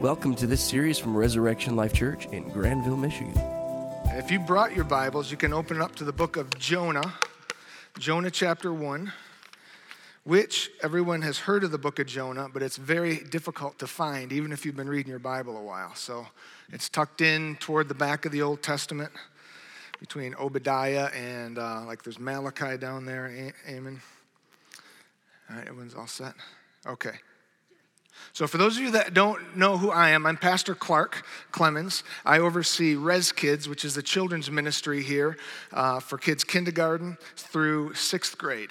Welcome to this series from Resurrection Life Church in Grandville, Michigan. If you brought your Bibles, you can open up to the book of Jonah, Jonah chapter 1, which everyone has heard of the book of Jonah, but it's very difficult to find, even if you've been reading your Bible a while. So it's tucked in toward the back of the Old Testament between Obadiah and uh, like there's Malachi down there, Amen. All right, everyone's all set? Okay. So, for those of you that don't know who I am, I'm Pastor Clarke Clemens. I oversee Res Kids, which is the children's ministry here uh, for kids kindergarten through sixth grade.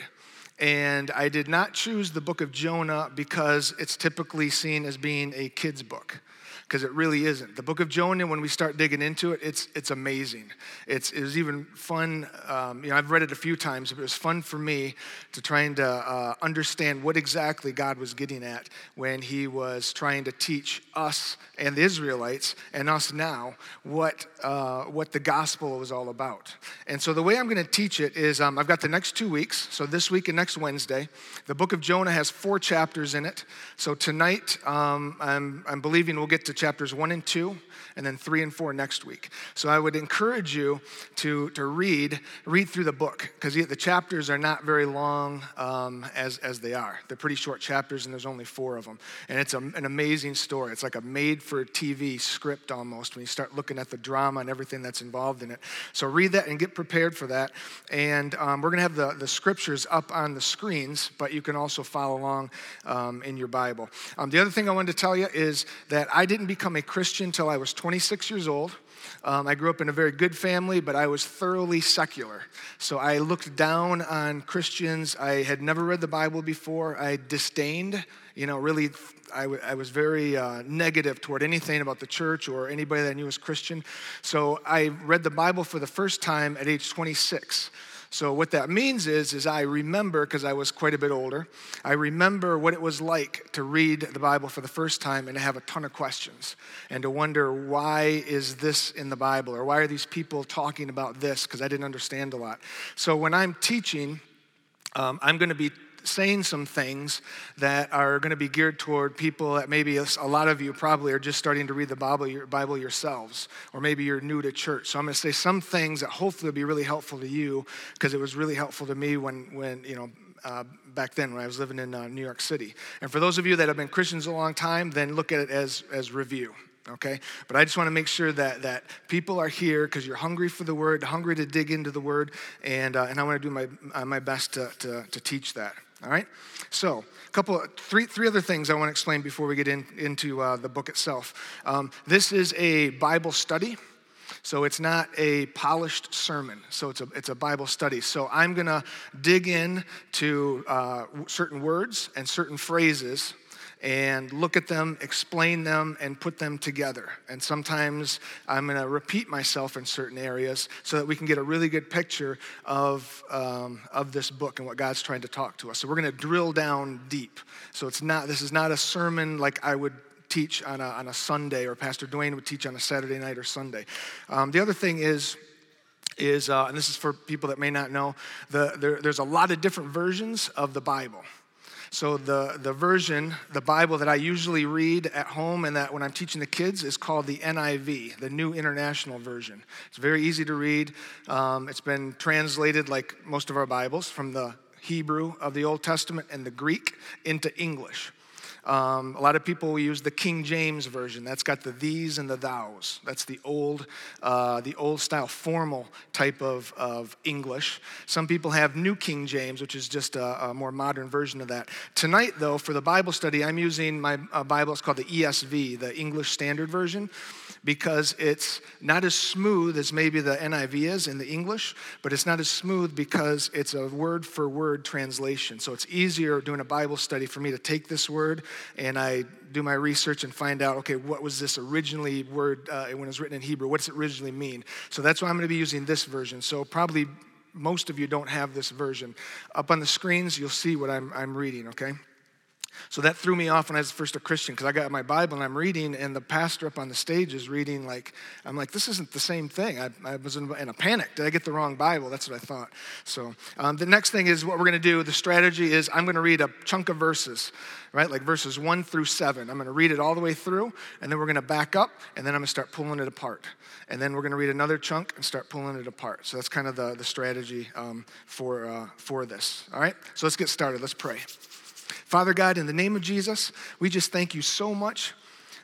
And I did not choose the book of Jonah because it's typically seen as being a kid's book because it really isn't. The book of Jonah, when we start digging into it, it's, it's amazing. It's, it was even fun. Um, you know, I've read it a few times, but it was fun for me to trying to uh, understand what exactly God was getting at when he was trying to teach us and the Israelites and us now what, uh, what the gospel was all about. And so the way I'm going to teach it is um, I've got the next two weeks, so this week and next Wednesday. The book of Jonah has four chapters in it. So tonight, um, I'm, I'm believing we'll get to chapters one and two, and then three and four next week. So I would encourage you to, to read, read through the book, because the chapters are not very long um, as, as they are. They're pretty short chapters, and there's only four of them. And it's a, an amazing story. It's like a made for TV script almost when you start looking at the drama and everything that's involved in it. So read that and get prepared for that. And um, we're going to have the, the scriptures up on the screens, but you can also follow along um, in your Bible. Um, the other thing I wanted to tell you is that I didn't become a Christian until I was 26 years old. Um, I grew up in a very good family, but I was thoroughly secular. So I looked down on Christians. I had never read the Bible before. I disdained, you know, really, I, w- I was very uh, negative toward anything about the church or anybody that I knew was Christian. So I read the Bible for the first time at age 26. So what that means is, is I remember, because I was quite a bit older, I remember what it was like to read the Bible for the first time and to have a ton of questions and to wonder why is this in the Bible or why are these people talking about this? Because I didn't understand a lot. So when I'm teaching, um, I'm going to be saying some things that are going to be geared toward people that maybe a lot of you probably are just starting to read the Bible, Bible yourselves, or maybe you're new to church. So I'm going to say some things that hopefully will be really helpful to you because it was really helpful to me when, when you know, uh, back then when I was living in uh, New York City. And for those of you that have been Christians a long time, then look at it as, as review okay but i just want to make sure that that people are here because you're hungry for the word hungry to dig into the word and uh, and i want to do my uh, my best to, to, to teach that all right? So, a couple, three, three other things I want to explain before we get in, into uh, the book itself. Um, this is a Bible study. So it's not a polished sermon. So it's a, it's a Bible study. So I'm going to dig in to uh, certain words and certain phrases and look at them, explain them, and put them together. And sometimes I'm going to repeat myself in certain areas so that we can get a really good picture of, um, of this book and what God's trying to talk to us. So we're going to drill down deep. So it's not, this is not a sermon like I would teach on a, on a Sunday or Pastor Dwayne would teach on a Saturday night or Sunday. Um, the other thing is, is uh, and this is for people that may not know, the, there, there's a lot of different versions of the Bible. So the, the version, the Bible that I usually read at home and that when I'm teaching the kids is called the NIV, the New International Version. It's very easy to read. Um, it's been translated like most of our Bibles from the Hebrew of the Old Testament and the Greek into English. Um, a lot of people use the King James version. That's got the these and the thous. That's the old, uh, the old style formal type of, of English. Some people have New King James, which is just a, a more modern version of that. Tonight, though, for the Bible study, I'm using my uh, Bible. It's called the ESV, the English Standard Version because it's not as smooth as maybe the NIV is in the English, but it's not as smooth because it's a word for word translation. So it's easier doing a Bible study for me to take this word and I do my research and find out, okay, what was this originally word uh, when it was written in Hebrew? What does it originally mean? So that's why I'm going to be using this version. So probably most of you don't have this version. Up on the screens, you'll see what I'm, I'm reading, okay? So that threw me off when I was first a Christian because I got my Bible and I'm reading, and the pastor up on the stage is reading like I'm like this isn't the same thing. I, I was in, in, a panic. Did I get the wrong Bible? That's what I thought. So um, the next thing is what we're going to do. The strategy is I'm going to read a chunk of verses, right, like verses one through seven. I'm going to read it all the way through, and then we're going to back up, and then I'm going to start pulling it apart, and then we're going to read another chunk and start pulling it apart. So that's kind of the the strategy um, for uh, for this. All right. So let's get started. Let's pray. Father God, in the name of Jesus, we just thank you so much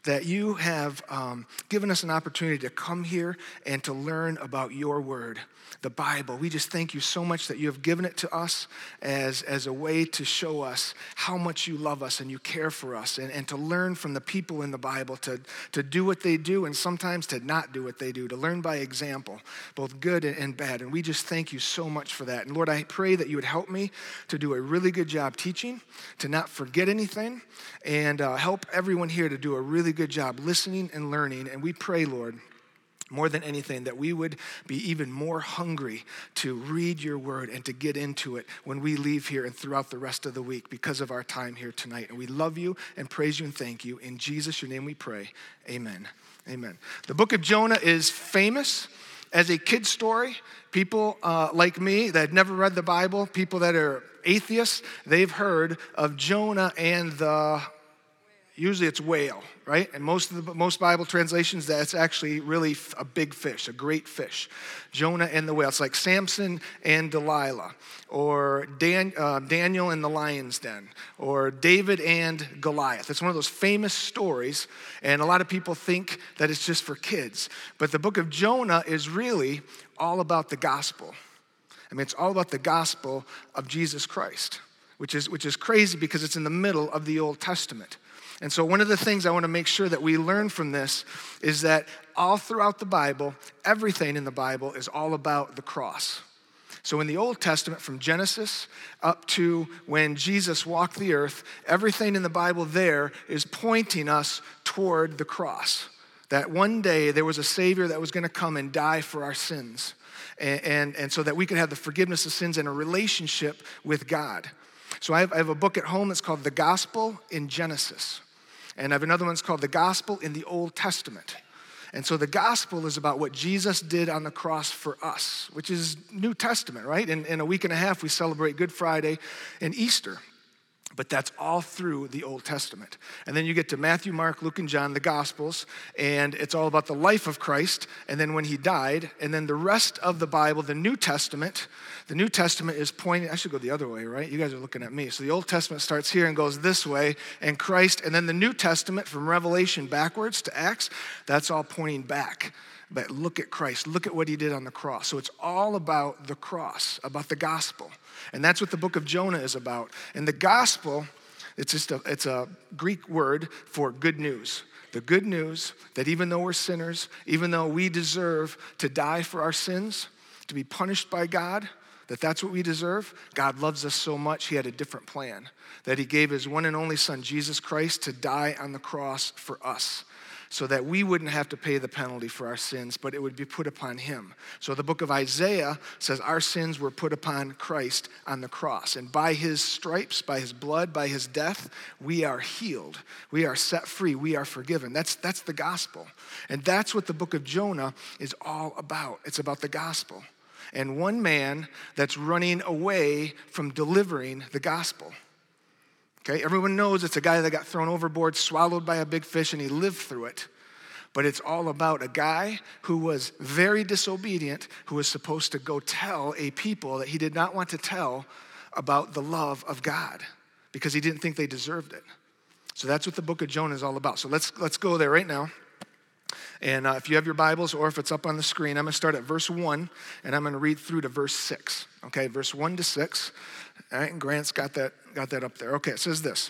that you have um, given us an opportunity to come here and to learn about your word the Bible. We just thank you so much that you have given it to us as, as a way to show us how much you love us and you care for us, and, and to learn from the people in the Bible to, to do what they do and sometimes to not do what they do, to learn by example, both good and, bad. And we just thank you so much for that. And Lord, I pray that you would help me to do a really good job teaching, to not forget anything, and uh, help everyone here to do a really good job listening and learning. And we pray, Lord, more than anything, that we would be even more hungry to read your word and to get into it when we leave here and throughout the rest of the week because of our time here tonight. And we love you and praise you and thank you. In Jesus, your name we pray. Amen. Amen. The book of Jonah is famous as a kid story. People uh, like me that had never read the Bible, people that are atheists, they've heard of Jonah and the usually it's whale, right? And most of the most Bible translations, that's actually really a big fish, a great fish. Jonah and the whale. It's like Samson and Delilah, or Dan, uh, Daniel and the lion's den, or David and Goliath. It's one of those famous stories, and a lot of people think that it's just for kids. But the book of Jonah is really all about the gospel. I mean, it's all about the gospel of Jesus Christ, which is, which is crazy because it's in the middle of the Old Testament. And so, one of the things I want to make sure that we learn from this is that all throughout the Bible, everything in the Bible is all about the cross. So, in the Old Testament, from Genesis up to when Jesus walked the earth, everything in the Bible there is pointing us toward the cross. That one day there was a Savior that was going to come and die for our sins, and, and, and, so that we could have the forgiveness of sins and a relationship with God. So, I have, I have a book at home that's called The Gospel in Genesis. And I have another one that's called The Gospel in the Old Testament. And so the gospel is about what Jesus did on the cross for us, which is New Testament, right? In, in a week and a half, we celebrate Good Friday and Easter. But that's all through the Old Testament. And then you get to Matthew, Mark, Luke, and John, the Gospels, and it's all about the life of Christ, and then when he died, and then the rest of the Bible, the New Testament. The New Testament is pointing, I should go the other way, right? You guys are looking at me. So the Old Testament starts here and goes this way, and Christ, and then the New Testament from Revelation backwards to Acts, that's all pointing back but look at Christ. Look at what he did on the cross. So it's all about the cross, about the gospel. And that's what the book of Jonah is about. And the gospel, it's just a, it's a Greek word for good news. The good news that even though we're sinners, even though we deserve to die for our sins, to be punished by God, that that's what we deserve. God loves us so much, He had a different plan. That He gave His one and only Son, Jesus Christ, to die on the cross for us so that we wouldn't have to pay the penalty for our sins, but it would be put upon him. So the book of Isaiah says our sins were put upon Christ on the cross. And by his stripes, by his blood, by his death, we are healed. We are set free. We are forgiven. That's, that's the gospel. And that's what the book of Jonah is all about. It's about the gospel. And one man that's running away from delivering the gospel. Okay, everyone knows it's a guy that got thrown overboard, swallowed by a big fish, and he lived through it. But it's all about a guy who was very disobedient, who was supposed to go tell a people that he did not want to tell about the love of God because he didn't think they deserved it. So that's what the book of Jonah is all about. So let's, let's go there right now. And uh, if you have your Bibles or if it's up on the screen, I'm going to start at verse 1 and I'm going to read through to verse 6. Okay, verse 1 to 6. All right, and Grant's got that, got that up there. Okay, it says this.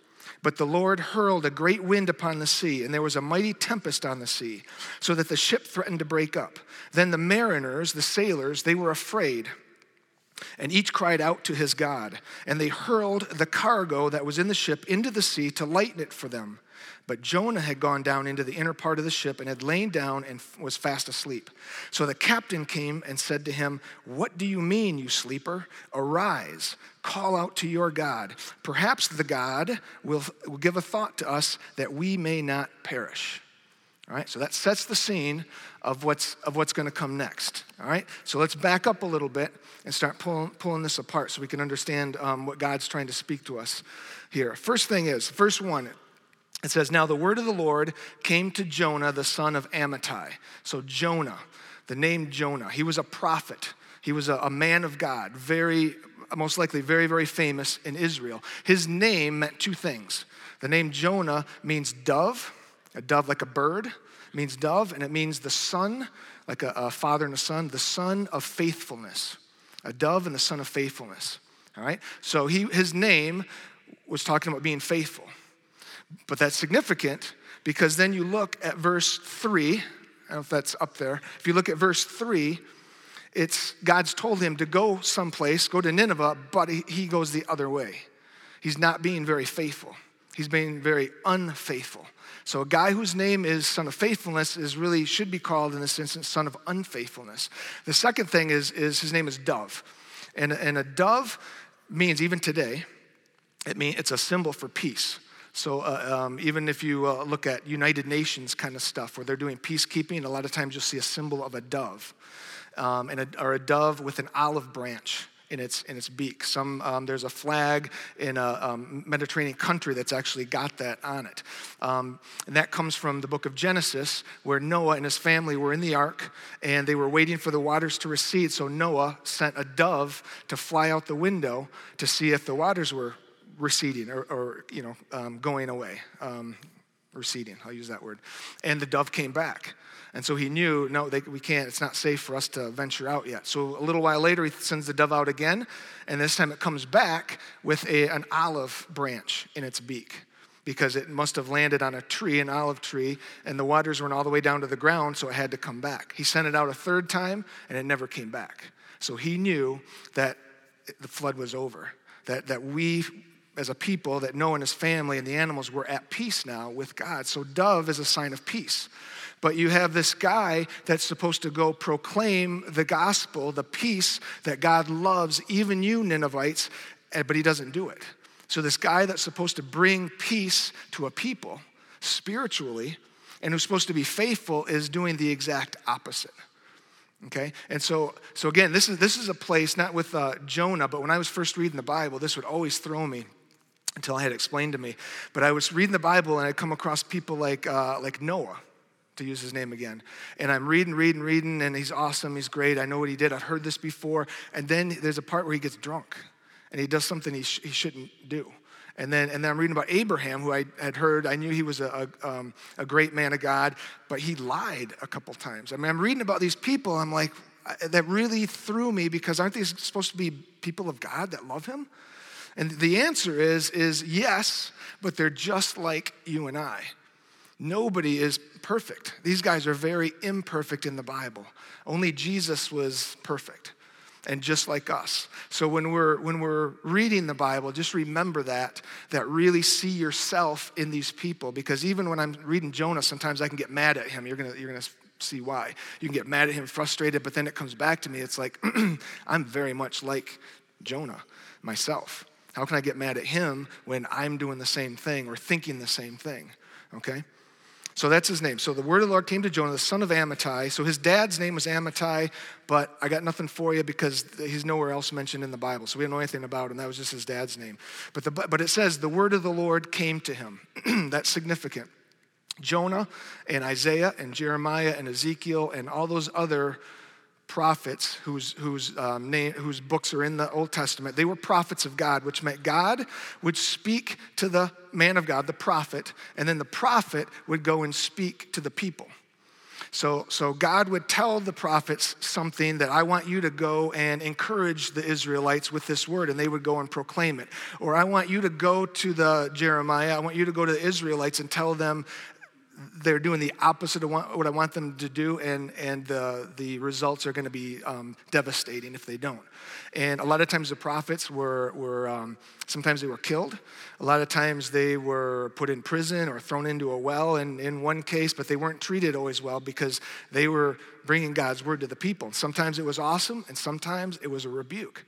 But the Lord hurled a great wind upon the sea, and there was a mighty tempest on the sea, so that the ship threatened to break up. Then the mariners, the sailors, they were afraid, and each cried out to his God. And they hurled the cargo that was in the ship into the sea to lighten it for them. But Jonah had gone down into the inner part of the ship and had lain down and was fast asleep. So the captain came and said to him, What do you mean, you sleeper? Arise, call out to your God. Perhaps the God will, will give a thought to us that we may not perish. All right, so that sets the scene of what's, of what's going to come next. All right, so let's back up a little bit and start pulling, pulling this apart so we can understand um, what God's trying to speak to us here. First thing is, verse 1, it says, Now the word of the Lord came to Jonah, the son of Amittai. So, Jonah, the name Jonah, he was a prophet, he was a, a man of God, very, most likely very, very famous in Israel. His name meant two things. The name Jonah means dove, a dove like a bird, means dove, and it means the son, like a, a father and a son, the son of faithfulness. A dove and the son of faithfulness. All right? So he, his name was talking about being faithful. But that's significant because then you look at verse 3. I don't know if that's up there. If you look at verse 3, it's God's told him to go someplace, go to Nineveh, but he, goes the other way. He's not being very faithful. He's being very unfaithful. So a guy whose name is son of faithfulness is really should be called in this instance son of unfaithfulness. The second thing is, is his name is dove. And, and a dove means even today, it means it's a symbol for peace. So uh, um, even if you uh, look at United Nations kind of stuff where they're doing peacekeeping, a lot of times you'll see a symbol of a dove, um, and a, or a dove with an olive branch in its in its beak. Some um, there's a flag in a um, Mediterranean country that's actually got that on it, um, and that comes from the book of Genesis, where Noah and his family were in the ark and they were waiting for the waters to recede. So Noah sent a dove to fly out the window to see if the waters were receding or, or you know, um, going away. Um, receding, I'll use that word. And the dove came back. And so he knew, no, they, we can't, it's not safe for us to venture out yet. So a little while later, he sends the dove out again. And this time it comes back with a, an olive branch in its beak because it must have landed on a tree, an olive tree, and the waters went all the way down to the ground, so it had to come back. He sent it out a third time, and it never came back. So he knew that the flood was over, that, that we as a people that Noah and his family and the animals were at peace now with God. So, dove is a sign of peace. But you have this guy that's supposed to go proclaim the gospel, the peace that God loves, even you, Ninevites, but he doesn't do it. So, this guy that's supposed to bring peace to a people spiritually and who's supposed to be faithful is doing the exact opposite. Okay, and so so again, this is this is a place not with uh, Jonah, but when I was first reading the Bible, this would always throw me until I had explained to me. But I was reading the Bible and I'd come across people like, uh, like Noah, to use his name again. And I'm reading, reading, reading, and he's awesome, he's great, I know what he did, I've heard this before. And then there's a part where he gets drunk and he does something he, sh- he shouldn't do. And then, and then I'm reading about Abraham, who I had heard, I knew he was a, a, um, a great man of God, but he lied a couple times. I mean, I'm reading about these people, I'm like, that really threw me because aren't these supposed to be people of God that love him? And the answer is, is yes, but they're just like you and I. Nobody is perfect. These guys are very imperfect in the Bible. Only Jesus was perfect and just like us. So when we're when we're reading the Bible, just remember that that really see yourself in these people because even when I'm reading Jonah, sometimes I can get mad at him. You're going to you're going to see why. You can get mad at him, frustrated, but then it comes back to me. It's like I'm very much like Jonah myself. How can I get mad at him when I'm doing the same thing or thinking the same thing? Okay? So that's his name. So the word of the Lord came to Jonah, the son of Amittai. So his dad's name was Amittai, but I got nothing for you because he's nowhere else mentioned in the Bible. So we don't know anything about him. That was just his dad's name. But, the, but it says the word of the Lord came to him. that's significant. Jonah and Isaiah and Jeremiah and Ezekiel and all those other prophets whose, whose, um, name, whose books are in the Old Testament, they were prophets of God, which meant God would speak to the man of God, the prophet, and then the prophet would go and speak to the people. So, so God would tell the prophets something that I want you to go and encourage the Israelites with this word, and they would go and proclaim it. Or I want you to go to the Jeremiah, I want you to go to the Israelites and tell them they're doing the opposite of what I want them to do, and, and the, the results are going to be um, devastating if they don't. And a lot of times the prophets were, were um, sometimes they were killed. A lot of times they were put in prison or thrown into a well in, in one case, but they weren't treated always well because they were bringing God's word to the people. Sometimes it was awesome, and sometimes it was a rebuke.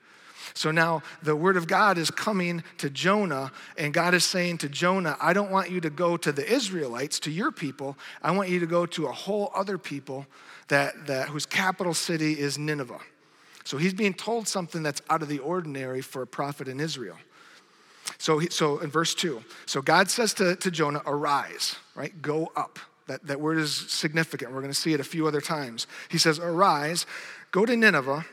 So now the word of God is coming to Jonah, and God is saying to Jonah, I don't want you to go to the Israelites, to your people. I want you to go to a whole other people that, that whose capital city is Nineveh. So he's being told something that's out of the ordinary for a prophet in Israel. So, he, so in verse 2, so God says to, to Jonah, Arise, right? Go up. That, that word is significant. We're going to see it a few other times. He says, Arise, go to Nineveh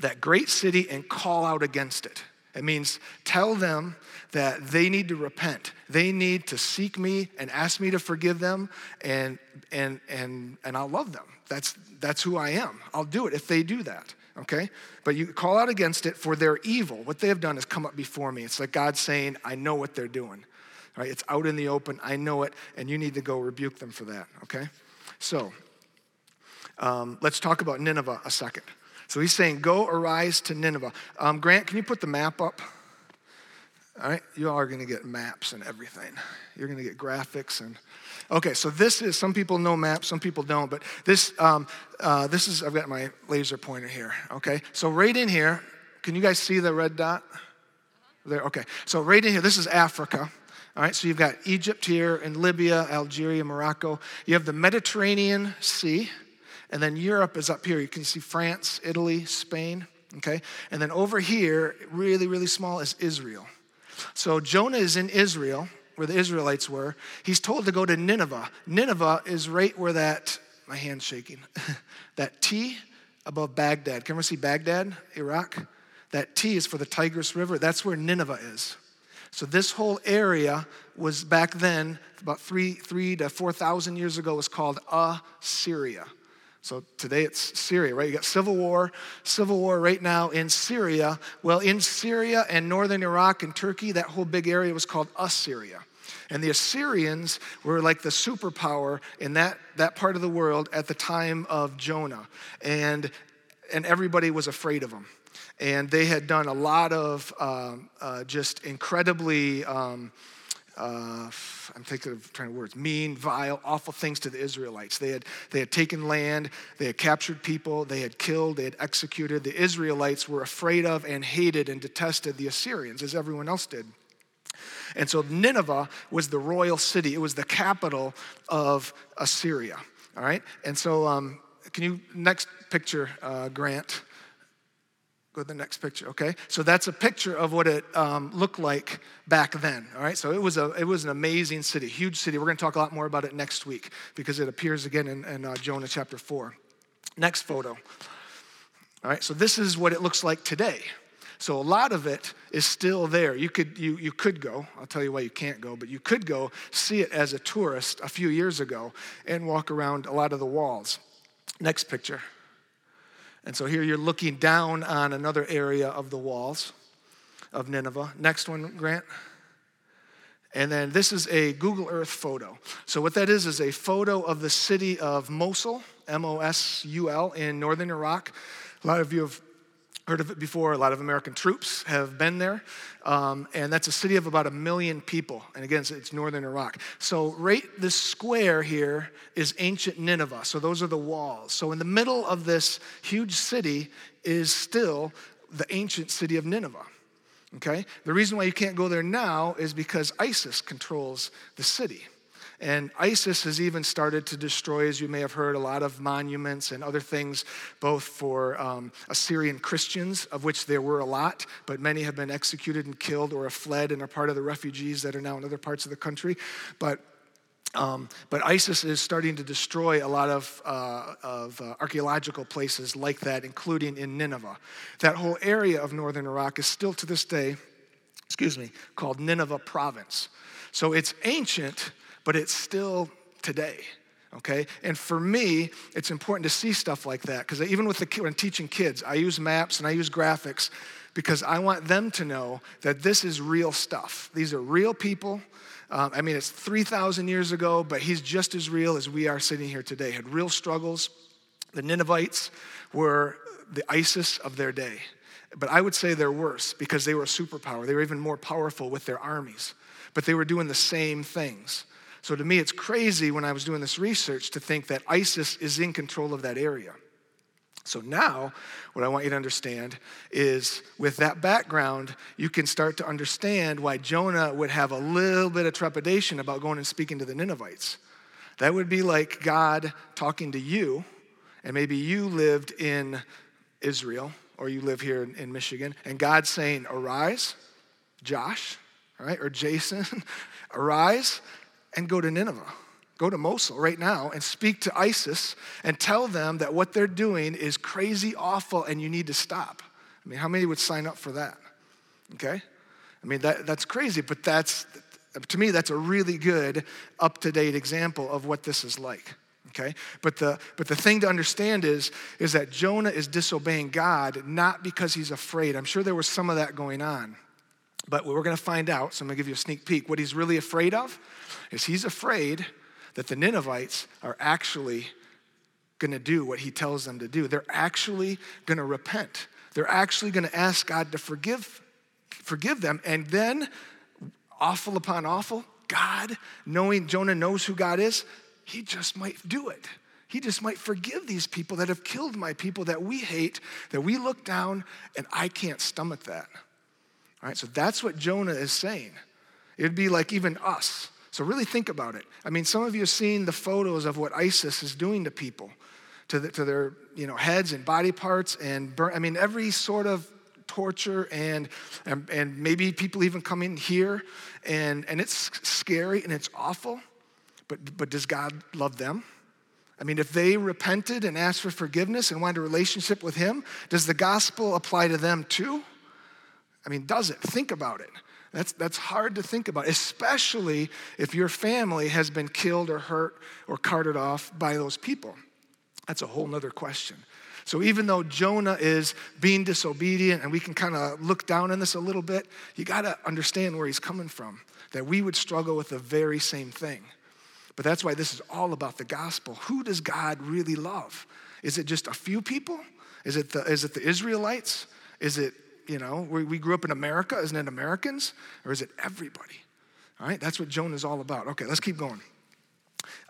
that great city and call out against it. It means tell them that they need to repent. They need to seek me and ask me to forgive them, and, and, and, and I'll love them. That's, that's who I am. I'll do it if they do that, okay? But you call out against it for their evil. What they have done is come up before me. It's like God saying, I know what they're doing, right? It's out in the open. I know it, and you need to go rebuke them for that, okay? So um, let's talk about Nineveh a second. So he's saying, Go arise to Nineveh. Um, Grant, can you put the map up? All right, you all are going to get maps and everything. You're going to get graphics and. Okay, so this is some people know maps, some people don't, but this um, uh, this is I've got my laser pointer here. Okay, so right in here, can you guys see the red dot? There. Okay, so right in here, this is Africa. All right, so you've got Egypt here and Libya, Algeria, Morocco. You have the Mediterranean Sea. And then Europe is up here. You can see France, Italy, Spain, okay? And then over here, really, really small, is Israel. So Jonah is in Israel, where the Israelites were. He's told to go to Nineveh. Nineveh is right where that, my hand's shaking, that T above Baghdad. Can we see Baghdad, Iraq? That T is for the Tigris River. That's where Nineveh is. So this whole area was back then, about three, three to 4,000 years ago, was called Assyria. So today it's Syria, right? You got civil war, civil war right now in Syria. Well, in Syria and northern Iraq and Turkey, that whole big area was called Assyria. And the Assyrians were like the superpower in that, that part of the world at the time of Jonah. And, and everybody was afraid of them. And they had done a lot of um, uh, just incredibly. Um, uh, I'm thinking of trying to words, mean, vile, awful things to the Israelites. They had, they had taken land, they had captured people, they had killed, they had executed. The Israelites were afraid of and hated and detested the Assyrians, as everyone else did. And so Nineveh was the royal city, it was the capital of Assyria. All right? And so, um, can you, next picture, uh, Grant? Go to the next picture, okay? So that's a picture of what it um, looked like back then, all right? So it was, a, it was an amazing city, huge city. We're going to talk a lot more about it next week because it appears again in, in uh, Jonah chapter 4. Next photo. All right, so this is what it looks like today. So a lot of it is still there. You could, you, you could go, I'll tell you why you can't go, but you could go see it as a tourist a few years ago and walk around a lot of the walls. Next picture. And so here you're looking down on another area of the walls of Nineveh. Next one, Grant. And then this is a Google Earth photo. So, what that is, is a photo of the city of Mosul, M O S U L, in northern Iraq. A lot of you have heard of it before. A lot of American troops have been there. Um, and that's a city of about a million people. And again, it's, it's, northern Iraq. So, right this square here is ancient Nineveh. So, those are the walls. So, in the middle of this huge city is still the ancient city of Nineveh. Okay? The reason why you can't go there now is because ISIS controls the city. And ISIS has even started to destroy, as you may have heard, a lot of monuments and other things, both for um, Assyrian Christians, of which there were a lot, but many have been executed and killed or have fled and are part of the refugees that are now in other parts of the country. But um, but ISIS is starting to destroy a lot of, uh, of uh, archaeological places like that, including in Nineveh. That whole area of northern Iraq is still to this day, excuse me, called Nineveh province. So it's ancient, but it's still today. Okay? And for me, it's important to see stuff like that because even with the when teaching kids, I use maps and I use graphics because I want them to know that this is real stuff. These are real people. Um, I mean, it's 3,000 years ago, but he's just as real as we are sitting here today. Had real struggles. The Ninevites were the ISIS of their day. But I would say they're worse because they were a superpower. They were even more powerful with their armies, but they were doing the same things. So to me, it's crazy when I was doing this research to think that ISIS is in control of that area. So now, what I want you to understand is with that background, you can start to understand why Jonah would have a little bit of trepidation about going and speaking to the Ninevites. That would be like God talking to you, and maybe you lived in Israel or you live here in, Michigan, and God saying, Arise, Josh, right, or Jason, arise and go to Nineveh. Go to Mosul right now and speak to ISIS and tell them that what they're doing is crazy, awful, and you need to stop. I mean, how many would sign up for that? Okay? I mean, that, that's crazy, but that's, to me, that's a really good, up to date example of what this is like okay but the but the thing to understand is is that jonah is disobeying god not because he's afraid i'm sure there was some of that going on but we're going to find out so i'm going to give you a sneak peek what he's really afraid of is he's afraid that the ninevites are actually going to do what he tells them to do they're actually going to repent they're actually going to ask god to forgive forgive them and then awful upon awful God, knowing Jonah knows who God is, he just might do it. He just might forgive these people that have killed my people that we hate, that we look down, and I can't stomach that. All right, so that's what Jonah is saying. It'd be like even us. So really think about it. I mean, some of you have seen the photos of what ISIS is doing to people, to, the, to their you know, heads and body parts, and burn, I mean, every sort of torture and, and, and maybe people even come in here, and, and it's scary and it's awful. But, but does God love them? I mean, if they repented and asked for forgiveness and wanted a relationship with Him, does the gospel apply to them too? I mean, does it? Think about it. That's, that's hard to think about, especially if your family has been killed or hurt or carted off by those people. That's a whole nother question. So even though Jonah is being disobedient, and we can kind of look down on this a little bit, you got to understand where he's coming from, that we would struggle with the very same thing. But that's why this is all about the gospel. Who does God really love? Is it just a few people? Is it the, is it the Israelites? Is it, you know, we, we grew up in America, isn't it Americans? Or is it everybody? All right, that's what Jonah is all about. Okay, let's keep going.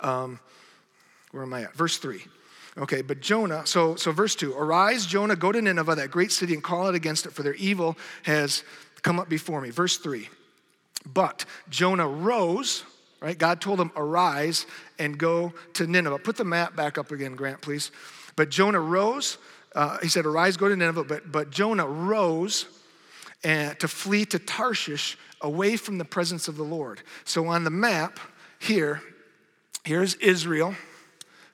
Um, where am I at? Verse 3. Okay, but Jonah, so, so verse 2 Arise, Jonah, go to Nineveh, that great city, and call it against it, for their evil has come up before me. Verse 3 But Jonah rose right? God told him, arise and go to Nineveh. Put the map back up again, Grant, please. But Jonah rose. Uh, he said, arise, go to Nineveh. But, but Jonah rose and, to flee to Tarshish away from the presence of the Lord. So on the map here, here's Israel.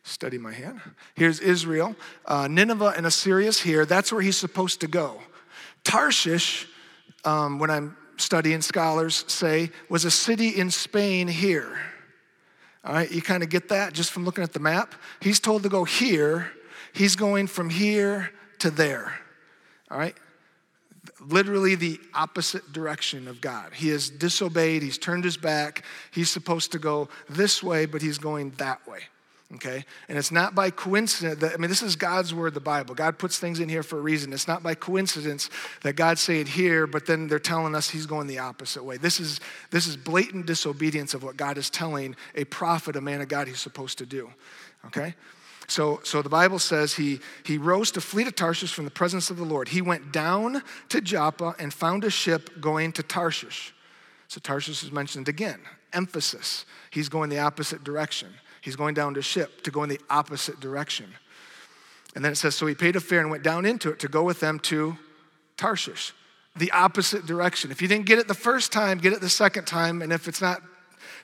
Study my hand. Here's Israel. Uh, Nineveh and Assyria's here. That's where he's supposed to go. Tarshish, um, when I'm studying scholars say was a city in Spain here. All right, you kind of get that just from looking at the map. He's told to go here, he's going from here to there. All right? Literally the opposite direction of God. He has disobeyed, he's turned his back. He's supposed to go this way, but he's going that way okay? And it's not by coincidence that, I mean, this is God's word, the Bible. God puts things in here for a reason. It's not by coincidence that God's saying here, but then they're telling us he's going the opposite way. This is, this is blatant disobedience of what God is telling a prophet, a man of God, he's supposed to do, okay? So, so the Bible says he, he rose to flee to Tarshish from the presence of the Lord. He went down to Joppa and found a ship going to Tarshish. So Tarshish is mentioned again. Emphasis. He's going the opposite direction. He's going down to ship to go in the opposite direction. And then it says, So he paid a fare and went down into it to go with them to Tarshish, the opposite direction. If you didn't get it the first time, get it the second time. And if it's not,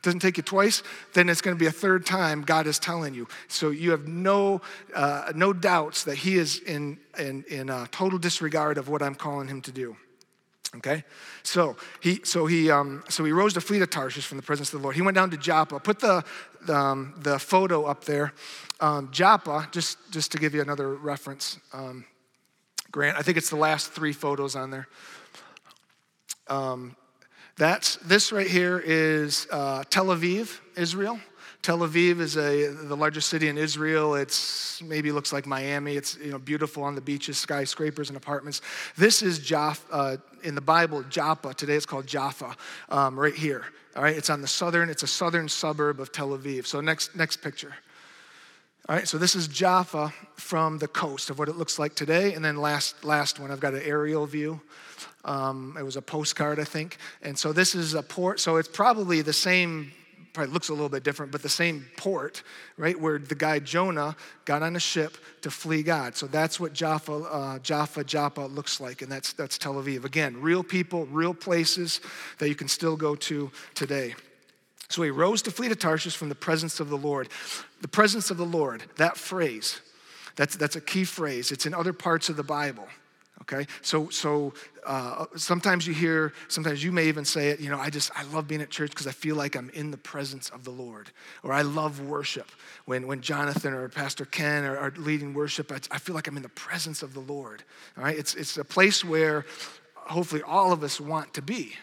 doesn't take you twice, then it's going to be a third time God is telling you. So you have no, uh, no doubts that he is in, in, in uh, total disregard of what I'm calling him to do. Okay, so he so he um, so he rose to flee to Tarshish from the presence of the Lord. He went down to Joppa. Put the um, the photo up there. Um, Joppa, just just to give you another reference, um, Grant. I think it's the last three photos on there. That's this right here is uh, Tel Aviv, Israel. Tel Aviv is a, the largest city in Israel. It's maybe looks like Miami. It's you know beautiful on the beaches, skyscrapers and apartments. This is Jaffa uh, in the Bible, Joppa. Today it's called Jaffa, um, right here. All right, it's on the southern. It's a southern suburb of Tel Aviv. So next next picture. All right, so this is Jaffa from the coast of what it looks like today, and then last last one I've got an aerial view. Um, it was a postcard, I think. And so this is a port. So it's probably the same probably looks a little bit different, but the same port, right, where the guy Jonah got on a ship to flee God. So that's what Jaffa, uh, Jaffa, Joppa looks like, and that's, that's Tel Aviv. Again, real people, real places that you can still go to today. So he rose to flee to Tarshish from the presence of the Lord. The presence of the Lord, that phrase, that's, that's a key phrase. It's in other parts of the Bible okay so so uh, sometimes you hear sometimes you may even say it you know i just i love being at church because i feel like i'm in the presence of the lord or i love worship when when jonathan or pastor ken are, are leading worship I, I feel like i'm in the presence of the lord all right it's it's a place where hopefully all of us want to be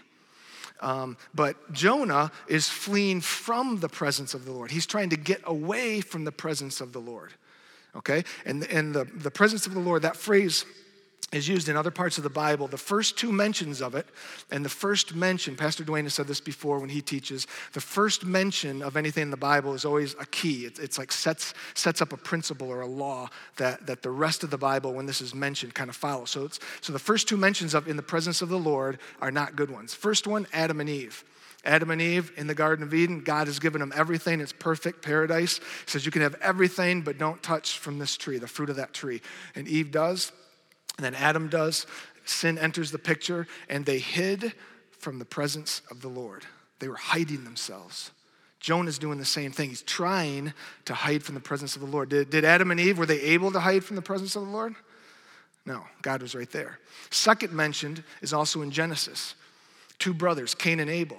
um, but Jonah is fleeing from the presence of the Lord. He's trying to get away from the presence of the Lord. Okay? And, and the, the presence of the Lord, that phrase is used in other parts of the Bible. The first two mentions of it, and the first mention, Pastor Dwayne has said this before when he teaches, the first mention of anything in the Bible is always a key. It's, it's like sets, sets up a principle or a law that, that the rest of the Bible, when this is mentioned, kind of follows. So, it's, so the first two mentions of in the presence of the Lord are not good ones. First one, Adam and Eve. Adam and Eve in the Garden of Eden, God has given them everything. It's perfect paradise. He says, You can have everything, but don't touch from this tree, the fruit of that tree. And Eve does. And then Adam does. Sin enters the picture, and they hid from the presence of the Lord. They were hiding themselves. Jonah's doing the same thing. He's trying to hide from the presence of the Lord. Did, did Adam and Eve, were they able to hide from the presence of the Lord? No, God was right there. Second mentioned is also in Genesis. Two brothers, Cain and Abel.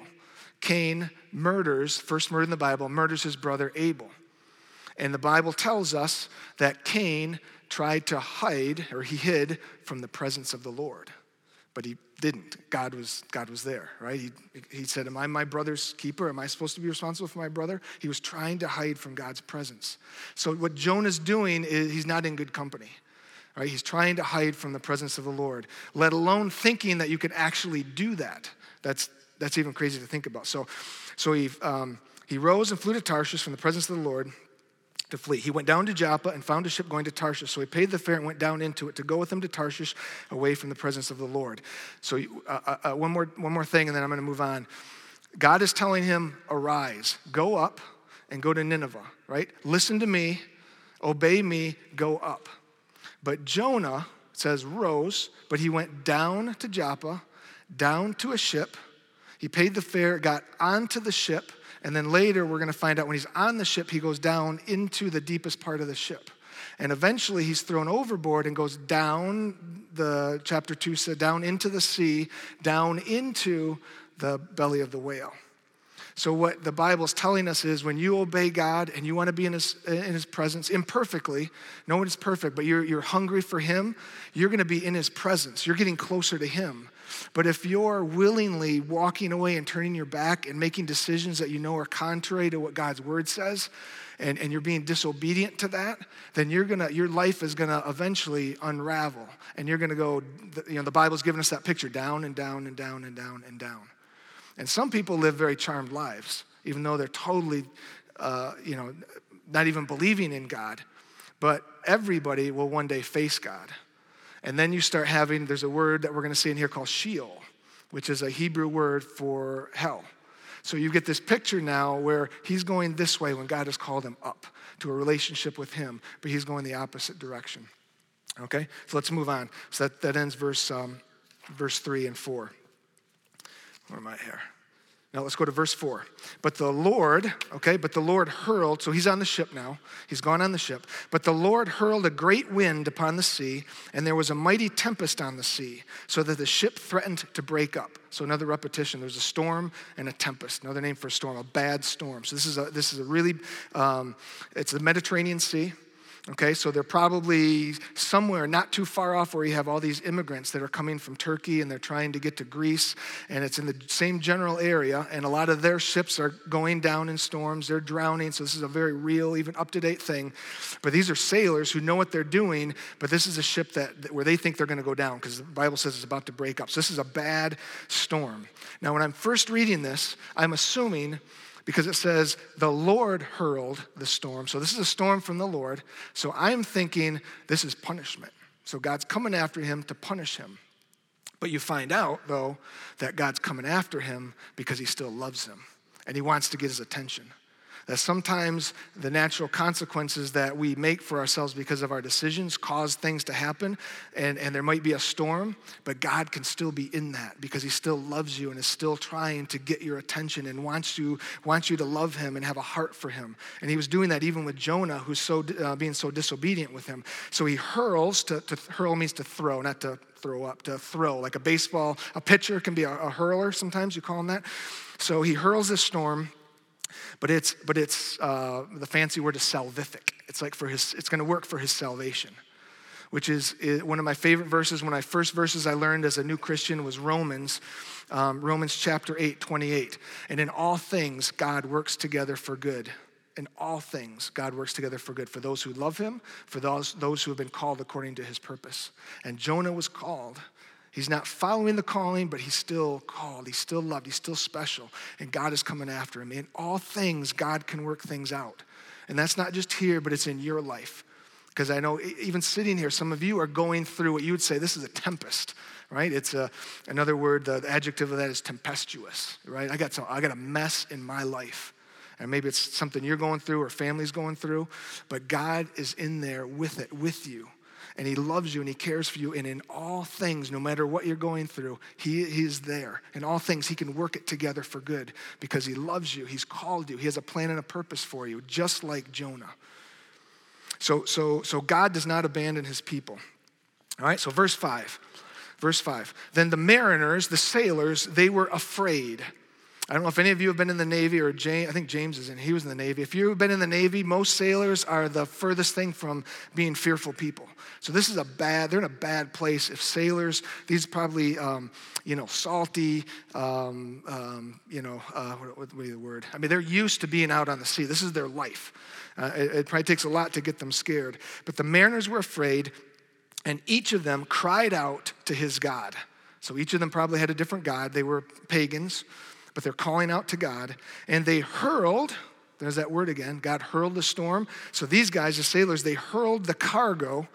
Cain murders, first murder in the Bible, murders his brother Abel. And the Bible tells us that Cain tried to hide, or he hid from the presence of the Lord. But he didn't. God was, God was there, right? He, he said, Am I my brother's keeper? Am I supposed to be responsible for my brother? He was trying to hide from God's presence. So, what Jonah's doing is he's not in good company. Right? He's trying to hide from the presence of the Lord, let alone thinking that you could actually do that. That's, that's even crazy to think about. So, so he, um, he rose and flew to Tarshish from the presence of the Lord to flee. He went down to Joppa and found a ship going to Tarshish. So he paid the fare and went down into it to go with him to Tarshish away from the presence of the Lord. So, uh, uh, uh one, more, one more thing, and then I'm going to move on. God is telling him, Arise, go up and go to Nineveh, right? Listen to me, obey me, go up. But Jonah says, rose, but he went down to Joppa, down to a ship. He paid the fare, got onto the ship and then later, we're going to find out when he's on the ship, he goes down into the deepest part of the ship. And eventually, he's thrown overboard and goes down, the chapter 2 said, down into the sea, down into the belly of the whale. So, what the Bible is telling us is when you obey God and you want to be in His, in his presence imperfectly, no one is perfect, but you're, you're hungry for Him, you're going to be in His presence. You're getting closer to Him. But if you're willingly walking away and turning your back and making decisions that you know are contrary to what God's word says, and, and you're being disobedient to that, then you're gonna, your life is gonna eventually unravel. And you're gonna go, you know, the Bible's given us that picture down and down and down and down and down. And some people live very charmed lives, even though they're totally, uh, you know, not even believing in God. But everybody will one day face God. And then you start having, there's a word that we're going to see in here called Sheol, which is a Hebrew word for hell. So you get this picture now where he's going this way when God has called him up to a relationship with him, but he's going the opposite direction. Okay? So let's move on. So that, that ends verse, um, verse 3 and 4. Where am I here? Now let's go to verse 4. But the Lord, okay, but the Lord hurled, so he's on the ship now. He's gone on the ship. But the Lord hurled a great wind upon the sea, and there was a mighty tempest on the sea, so that the ship threatened to break up. So another repetition. There's a storm and a tempest. Another name for a storm, a bad storm. So this is a, this is a really, um, it's the Mediterranean Sea. Okay, so they're probably somewhere not too far off where you have all these immigrants that are coming from Turkey and they're trying to get to Greece, and it's in the same general area, and a lot of their ships are going down in storms, they're drowning, so this is a very real, even up to date thing. But these are sailors who know what they're doing, but this is a ship that where they think they're going to go down because the Bible says it's about to break up. So this is a bad storm. Now, when I'm first reading this, I'm assuming because it says the Lord hurled the storm. So this is a storm from the Lord. So I'm thinking this is punishment. So God's coming after him to punish him. But you find out, though, that God's coming after him because he still loves him and he wants to get his attention. That sometimes the natural consequences that we make for ourselves because of our decisions cause things to happen, and, and there might be a storm, but God can still be in that because He still loves you and is still trying to get your attention and wants you, wants you to love Him and have a heart for Him. And He was doing that even with Jonah, who's so, uh, being so disobedient with Him. So He hurls, to, to hurl means to throw, not to throw up, to throw. Like a baseball, a pitcher can be a, a hurler sometimes, you call him that. So He hurls this storm but it's, but it's uh, the fancy word is salvific. It's like for his, it's going to work for his salvation, which is, one of my favorite verses. One of my first verses I learned as a new Christian was Romans, um, Romans chapter 8, 28. And in all things, God works together for good. In all things, God works together for good for those who love him, for those, those who have been called according to his purpose. And Jonah was called He's not following the calling, but he's still called. He's still loved. He's still special. And God is coming after him. In all things, God can work things out. And that's not just here, but it's in your life. Because I know even sitting here, some of you are going through what you would say this is a tempest, right? It's a, another word, the, the adjective of that is tempestuous, right? I got, some, I got a mess in my life. And maybe it's something you're going through or family's going through, but God is in there with it, with you and He loves you and He cares for you. And in all things, no matter what you're going through, He, is there. In all things, He can work it together for good because He loves you. He's called you. He has a plan and a purpose for you, just like Jonah. So, so, so God does not abandon His people. All right, so verse 5. Verse 5. Then the mariners, the sailors, they were afraid. I don't know if any of you have been in the Navy or James, I think James is in, he was in the Navy. If you've been in the Navy, most sailors are the furthest thing from being fearful people. So this is a bad, they're in a bad place. If sailors, these probably, um, you know, salty, um, um, you know, uh, what, what, the word? I mean, they're used to being out on the sea. This is their life. Uh, it, it probably takes a lot to get them scared. But the mariners were afraid, and each of them cried out to his God. So each of them probably had a different God. They were pagans but they're calling out to God. And they hurled, there's that word again, God hurled the storm. So these guys, the sailors, they hurled the cargo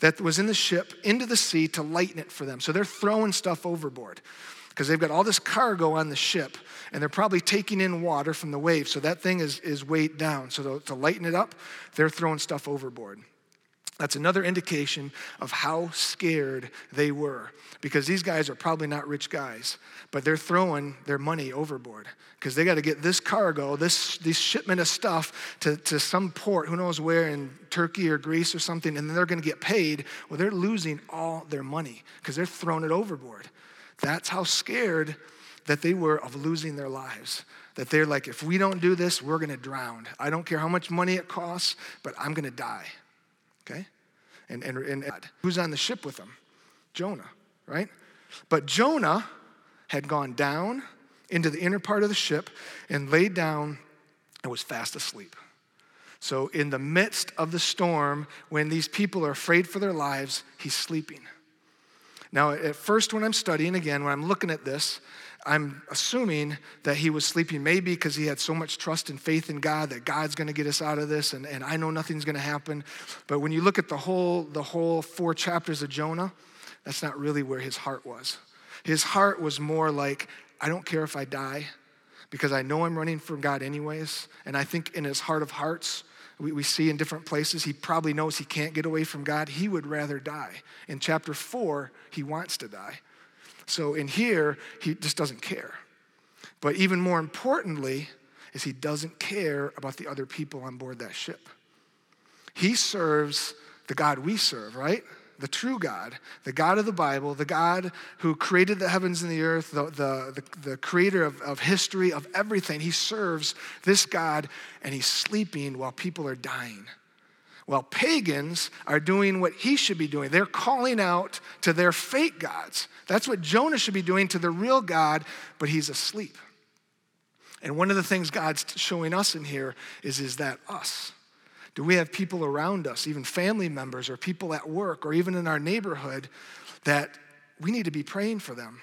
that was in the ship into the sea to lighten it for them. So they're throwing stuff overboard because they've got all this cargo on the ship and they're probably taking in water from the waves. So that thing is, is weighed down. So to, to lighten it up, they're throwing stuff overboard. That's another indication of how scared they were because these guys are probably not rich guys, but they're throwing their money overboard because they got to get this cargo, this, this shipment of stuff to, to some port, who knows where, in Turkey or Greece or something, and then they're going to get paid. Well, they're losing all their money because they're throwing it overboard. That's how scared that they were of losing their lives. That they're like, if we don't do this, we're going to drown. I don't care how much money it costs, but I'm going to die. Okay? And, and, and who's on the ship with them? Jonah, right? But Jonah had gone down into the inner part of the ship and laid down and was fast asleep. So, in the midst of the storm, when these people are afraid for their lives, he's sleeping. Now, at first, when I'm studying again, when I'm looking at this, I'm assuming that he was sleeping maybe because he had so much trust and faith in God that God's going to get us out of this and, and I know nothing's going to happen. But when you look at the whole, the whole four chapters of Jonah, that's not really where his heart was. His heart was more like, I don't care if I die because I know I'm running from God anyways. And I think in his heart of hearts, we, we see in different places, he probably knows he can't get away from God. He would rather die. In chapter four, he wants to die. So in here, he just doesn't care. But even more importantly, is he doesn't care about the other people on board that ship. He serves the God we serve, right? The true God, the God of the Bible, the God who created the heavens and the earth, the, the, the, the creator of, of history, of everything. He serves this God and he's sleeping while people are dying. While pagans are doing what he should be doing. They're calling out to their fake gods. That's what Jonah should be doing to the real God, but he's asleep. And one of the things God's showing us in here is, is that us. Do we have people around us, even family members or people at work or even in our neighborhood, that we need to be praying for them?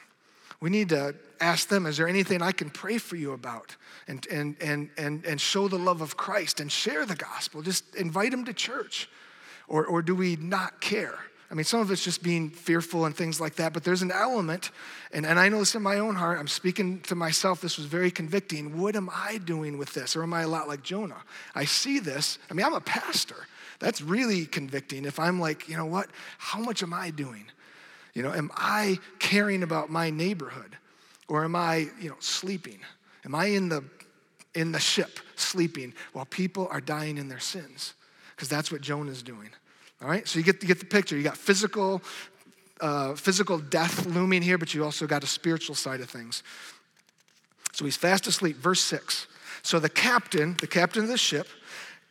We need to ask them, is there anything I can pray for you about? And, and, and, and, and show the love of Christ and share the gospel. Just invite them to church. Or, or do we not care? I mean, some of it's just being fearful and things like that, but there's an element, and, and I know this in my own heart. I'm speaking to myself, this was very convicting. What am I doing with this? Or am I a lot like Jonah? I see this. I mean, I'm a pastor. That's really convicting if I'm like, you know what? How much am I doing? You know, am I caring about my neighborhood? Or am I, you know, sleeping? Am I in the in the ship sleeping while people are dying in their sins? Because that's what Jonah's doing. All right, so you get, you get the picture. You got physical, uh, physical death looming here, but you also got a spiritual side of things. So he's fast asleep. Verse 6. So the captain, the captain of the ship,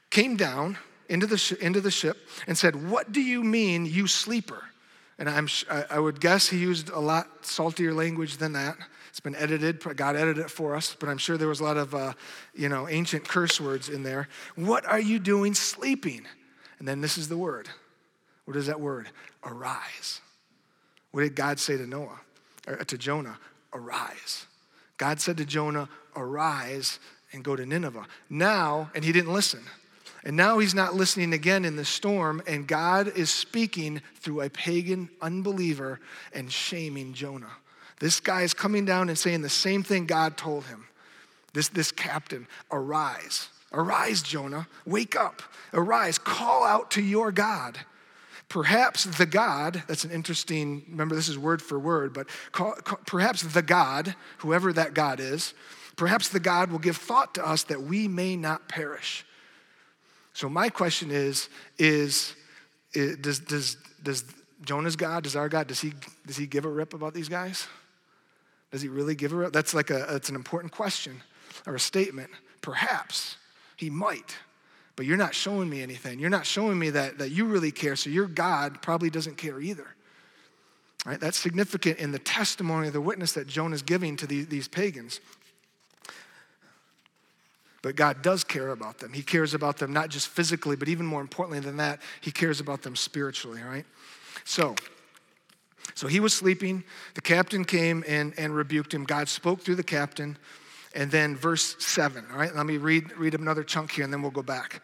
came down into the, sh- into the ship and said, What do you mean, you sleeper? And I'm, I would guess he used a lot saltier language than that. It's been edited. God edited it for us, but I'm sure there was a lot of, uh, you know, ancient curse words in there. What are you doing sleeping? And then this is the word. What is that word? Arise. What did God say to Noah, or to Jonah? Arise. God said to Jonah, Arise and go to Nineveh. Now, and he didn't listen. And now he's not listening again in the storm, and God is speaking through a pagan unbeliever and shaming Jonah. This guy is coming down and saying the same thing God told him. This, this captain, arise. Arise, Jonah, wake up, arise, call out to your God. Perhaps the God, that's an interesting, remember this is word for word, but call, call, perhaps the God, whoever that God is, perhaps the God will give thought to us that we may not perish. So my question is, is, is does, does, does Jonah's God, does our God, does he, does he give a rip about these guys? Does he really give a rip? That's like a, that's an important question or a statement. Perhaps. He might, but you're not showing me anything. You're not showing me that, that you really care, so your God probably doesn't care either. Right? That's significant in the testimony, of the witness that Jonah is giving to these, these pagans. But God does care about them. He cares about them not just physically, but even more importantly than that, He cares about them spiritually, right? So, so he was sleeping. The captain came and, and rebuked him. God spoke through the captain. And then verse 7, all right? Let me read, read another chunk here and then we'll go back.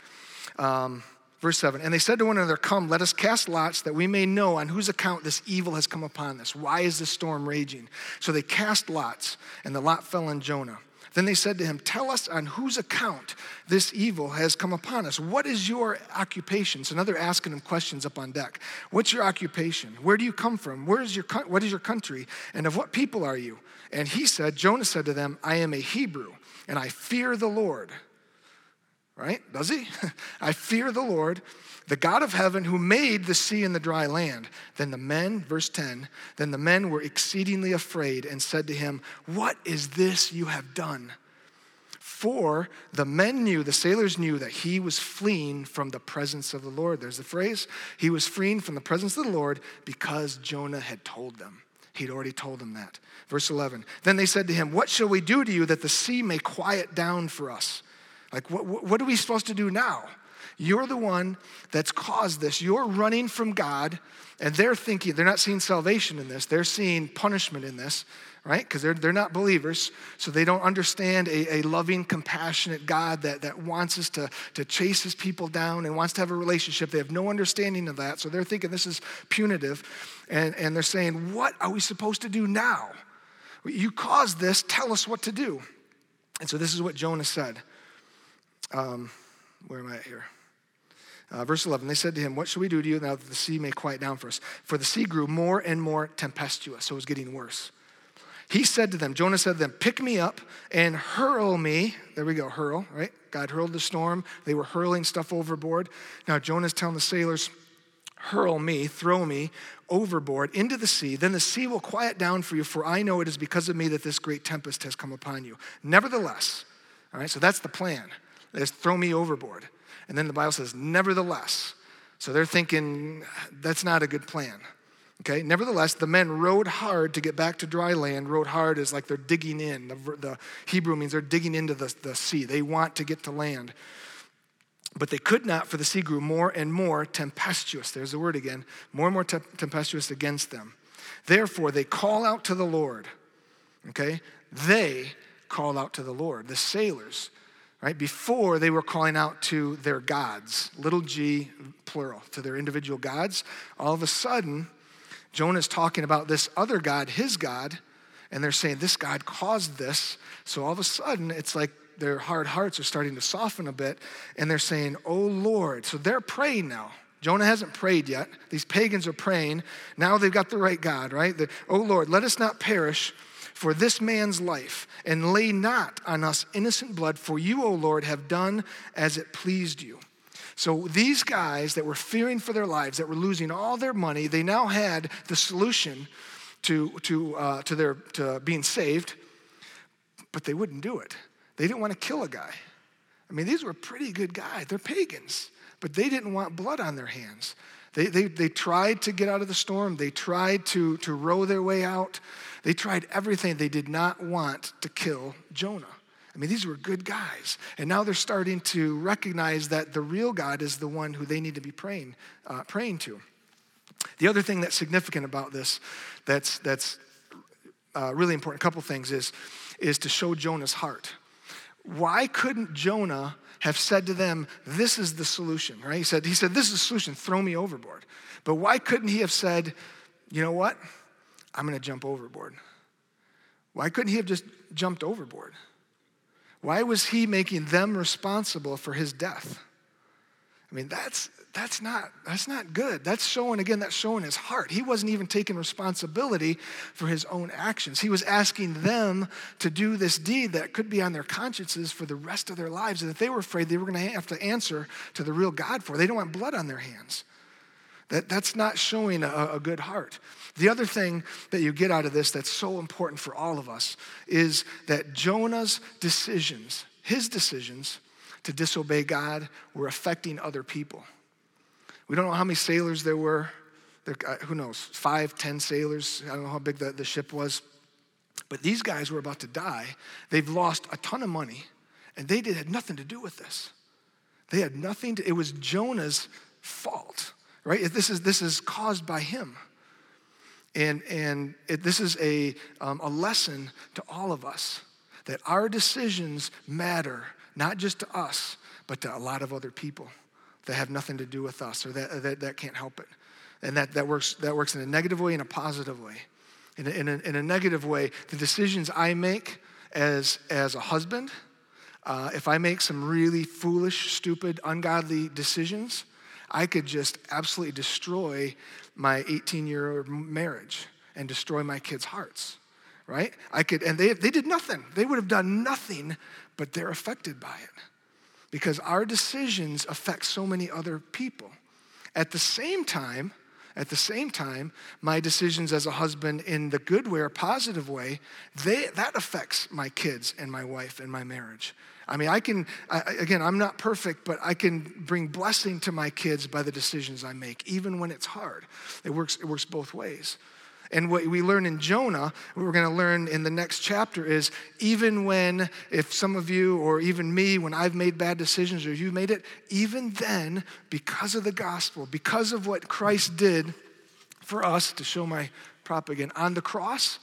Um, verse 7 And they said to one another, Come, let us cast lots that we may know on whose account this evil has come upon us. Why is this storm raging? So they cast lots, and the lot fell on Jonah. Then they said to him, Tell us on whose account this evil has come upon us. What is your occupation? So now they're asking him questions up on deck. What's your occupation? Where do you come from? Where is your, what is your country? And of what people are you? And he said, Jonah said to them, I am a Hebrew, and I fear the Lord. Right? Does he? I fear the Lord the God of heaven who made the sea and the dry land. Then the men, verse 10, then the men were exceedingly afraid and said to him, What is this you have done? For the men knew, the sailors knew that he was fleeing from the presence of the Lord. There's the phrase. He was fleeing from the presence of the Lord because Jonah had told them. He'd already told them that. Verse 11. Then they said to him, What shall we do to you that the sea may quiet down for us? Like, what, what are we supposed to do now? You're the one that's caused this. You're running from God, and they're thinking, they're not seeing salvation in this, they're seeing punishment in this, right? Because they're, they're not believers, so they don't understand a, a loving, compassionate God that, that wants us to, to chase his people down and wants to have a relationship. They have no understanding of that, so they're thinking this is punitive, and, and they're saying, What are we supposed to do now? You caused this, tell us what to do. And so this is what Jonah said. Um, where am I at here? Uh, verse 11, they said to him, What shall we do to you now that the sea may quiet down for us? For the sea grew more and more tempestuous, so it was getting worse. he said to them, Jonah said to them, Pick me up and hurl me. There we go, hurl, right? God hurled the storm. They were hurling stuff overboard. Now Jonah's telling the sailors, Hurl me, throw me overboard into the sea. Then the sea will quiet down for you, for I know it is because of me that this great tempest has come upon you. Nevertheless, all right, so that's the plan, is throw me overboard. And then the Bible says, Nevertheless. So they're thinking, that's not a good plan. Okay, nevertheless, the men rowed hard to get back to dry land. Rowed hard is like they're digging in. The, the Hebrew means they're digging into the, the sea. They want to get to land. But they could not, for the sea grew more and more tempestuous. There's the word again more and more te- tempestuous against them. Therefore, they call out to the Lord. Okay? They call out to the Lord, the sailors, right? Before they were calling out to their gods, little g, plural, to their individual gods. All of a sudden, Jonah's talking about this other God, his God, and they're saying this God caused this. So all of a sudden, it's like their hard hearts are starting to soften a bit, and they're saying, Oh Lord. So they're praying now. Jonah hasn't prayed yet. These pagans are praying. Now they've got the right God, right? Oh Lord, let us not perish for this man's life, and lay not on us innocent blood, for you, O Lord, have done as it pleased you. So these guys that were fearing for their lives, that were losing all their money, they now had the solution to, to, uh, to, their, to being saved, but they wouldn't do it. They didn't want to kill a guy. I mean, these were pretty good guys. They're pagans, but they didn't want blood on their hands. They, they, they tried to get out of the storm. They tried to, to row their way out. They tried everything. They did not want to kill Jonah. I mean, these were good guys. And now they're starting to recognize that the real God is the one who they need to be praying, uh, praying to. The other thing that's significant about this, that's, that's uh, really important, a couple things, is, is to show Jonah's heart. Why couldn't Jonah have said to them, This is the solution, right? He said, he said This is the solution, throw me overboard. But why couldn't he have said, You know what? I'm going to jump overboard? Why couldn't he have just jumped overboard? Why was he making them responsible for his death? I mean, that's, that's, not, that's not good. That's showing, again, that's showing his heart. He wasn't even taking responsibility for his own actions. He was asking them to do this deed that could be on their consciences for the rest of their lives and that they were afraid they were going to have to answer to the real God for. They don't want blood on their hands. That, that's not showing a, a good heart. The other thing that you get out of this that's so important for all of us is that Jonah's decisions, his decisions to disobey God, were affecting other people. We don't know how many sailors there were. There, uh, who knows, five, ten sailors. I don't know how big the, the ship was. But these guys were about to die. They've lost a ton of money, and they did, had nothing to do with this. They had nothing to, it was Jonah's fault, right? This is, this is caused by him. And, and it, this is a, um, a lesson to all of us that our decisions matter, not just to us, but to a lot of other people that have nothing to do with us or that, that, that can't help it. And that, that, works, that works in a negative way and a positive way. In a, in a, in a negative way, the decisions I make as, as a husband, uh, if I make some really foolish, stupid, ungodly decisions, I could just absolutely destroy my 18 year marriage and destroy my kids' hearts, right? I could, and they, they did nothing. They would have done nothing, but they're affected by it because our decisions affect so many other people. At the same time, at the same time, my decisions as a husband in the good way or positive way, they, that affects my kids and my wife and my marriage. I mean, I can, I, again, I'm not perfect, but I can bring blessing to my kids by the decisions I make, even when it's hard. It works, it works both ways. And what we learn in Jonah, what we're going to learn in the next chapter is even when, if some of you or even me, when I've made bad decisions or you've made it, even then, because of the gospel, because of what Christ did for us, to show my prop again, on the cross,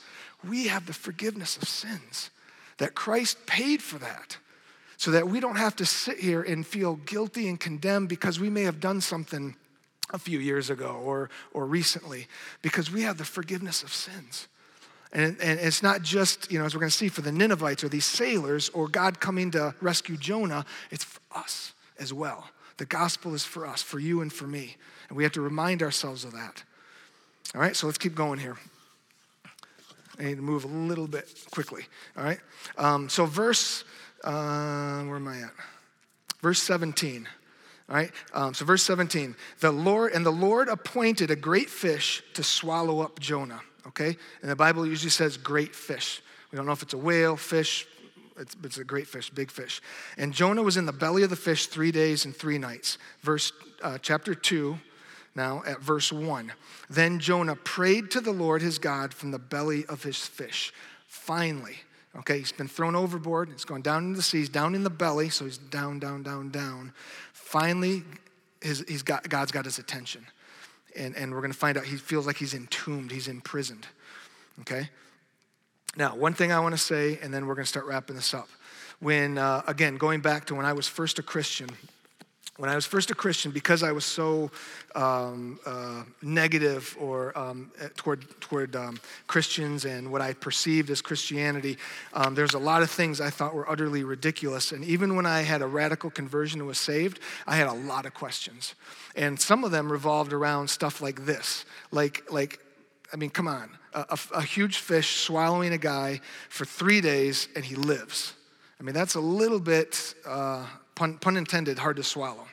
we have the forgiveness of sins. That Christ paid for that so that we don't have to sit here and feel guilty and condemned because we may have done something a few years ago or, or recently, because we have the forgiveness of sins. And, and it's not just, you know, as we're going to see for the Ninevites or these sailors or God coming to rescue Jonah, it's for us as well. The gospel is for us, for you and for me. And we have to remind ourselves of that. All right, so let's keep going here. I need to move a little bit quickly. All right. Um, so verse, uh, where am I at? Verse 17. All right. Um, so verse 17. The Lord and the Lord appointed a great fish to swallow up Jonah. Okay. And the Bible usually says great fish. We don't know if it's a whale, fish. It's, it's a great fish, big fish. And Jonah was in the belly of the fish three days and three nights. Verse uh, chapter two now at verse 1. Then Jonah prayed to the Lord his God from the belly of his fish. Finally, okay, he's been thrown overboard, he's gone down into the seas, down in the belly, so he's down, down, down, down. Finally, his, he's got, God's got his attention. And, and we're going to find out he feels like he's entombed, he's imprisoned. Okay? Now, one thing I want to say, and then we're going to start wrapping this up. When, uh, again, going back to when I was first a Christian, when I was first a Christian, because I was so um, uh, negative or um, eh, toward toward um, Christians and what I perceived as Christianity, um, there's a lot of things I thought were utterly ridiculous. And even when I had a radical conversion and was saved, I had a lot of questions, and some of them revolved around stuff like this, like like. I mean, come on. A, a, a huge fish swallowing a guy for three days and he lives. I mean, that's a little bit, uh, pun, pun intended, hard to swallow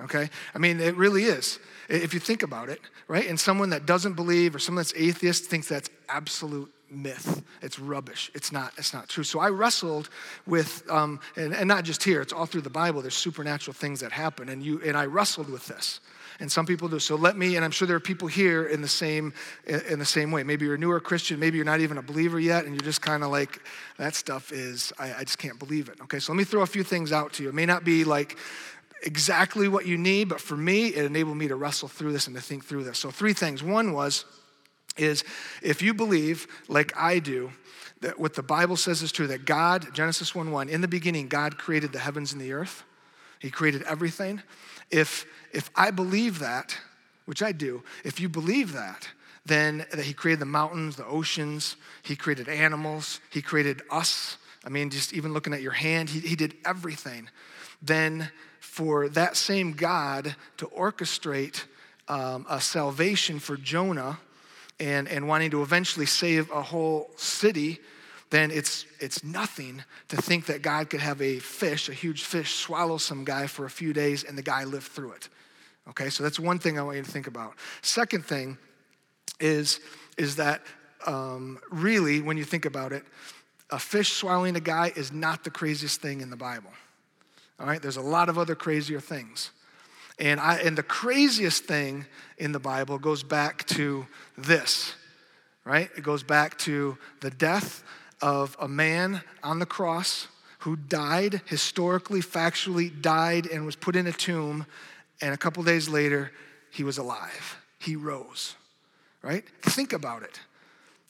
okay? I mean, it really is, if you think about it, right? And someone that doesn't believe or someone that's atheist thinks that's absolute myth. It's rubbish. It's not, it's not true. So I wrestled with, um, and, and not just here, it's all through the Bible. There's supernatural things that happen, and, you, and I wrestled with this. And some people do. So let me, and I'm sure there are people here in the same in the same way. Maybe you're a newer Christian, maybe you're not even a believer yet, and you're just kind of like, that stuff is, I, I just can't believe it. Okay, so let me throw a few things out to you. It may not be like exactly what you need, but for me, it enabled me to wrestle through this and to think through this. So, three things. One was, is if you believe, like I do, that what the Bible says is true, that God, Genesis 1 1, in the beginning, God created the heavens and the earth, He created everything. If, if I believe that, which I do, if you believe that, then that He created the mountains, the oceans, He created animals, He created us. I mean, just even looking at your hand, He, he did everything. Then for that same God to orchestrate um, a salvation for Jonah and, and wanting to eventually save a whole city, then it's, it's nothing to think that God could have a fish, a huge fish, swallow some guy for a few days and the guy lived through it. Okay, so that's one thing I want you to think about. Second thing is, is that um, really, when you think about it, a fish swallowing a guy is not the craziest thing in the Bible. All right, there's a lot of other crazier things. And, I, and the craziest thing in the Bible goes back to this, right? It goes back to the death of a man on the cross who died, historically, factually died, and was put in a tomb. And a couple days later, he was alive. He rose, right? Think about it.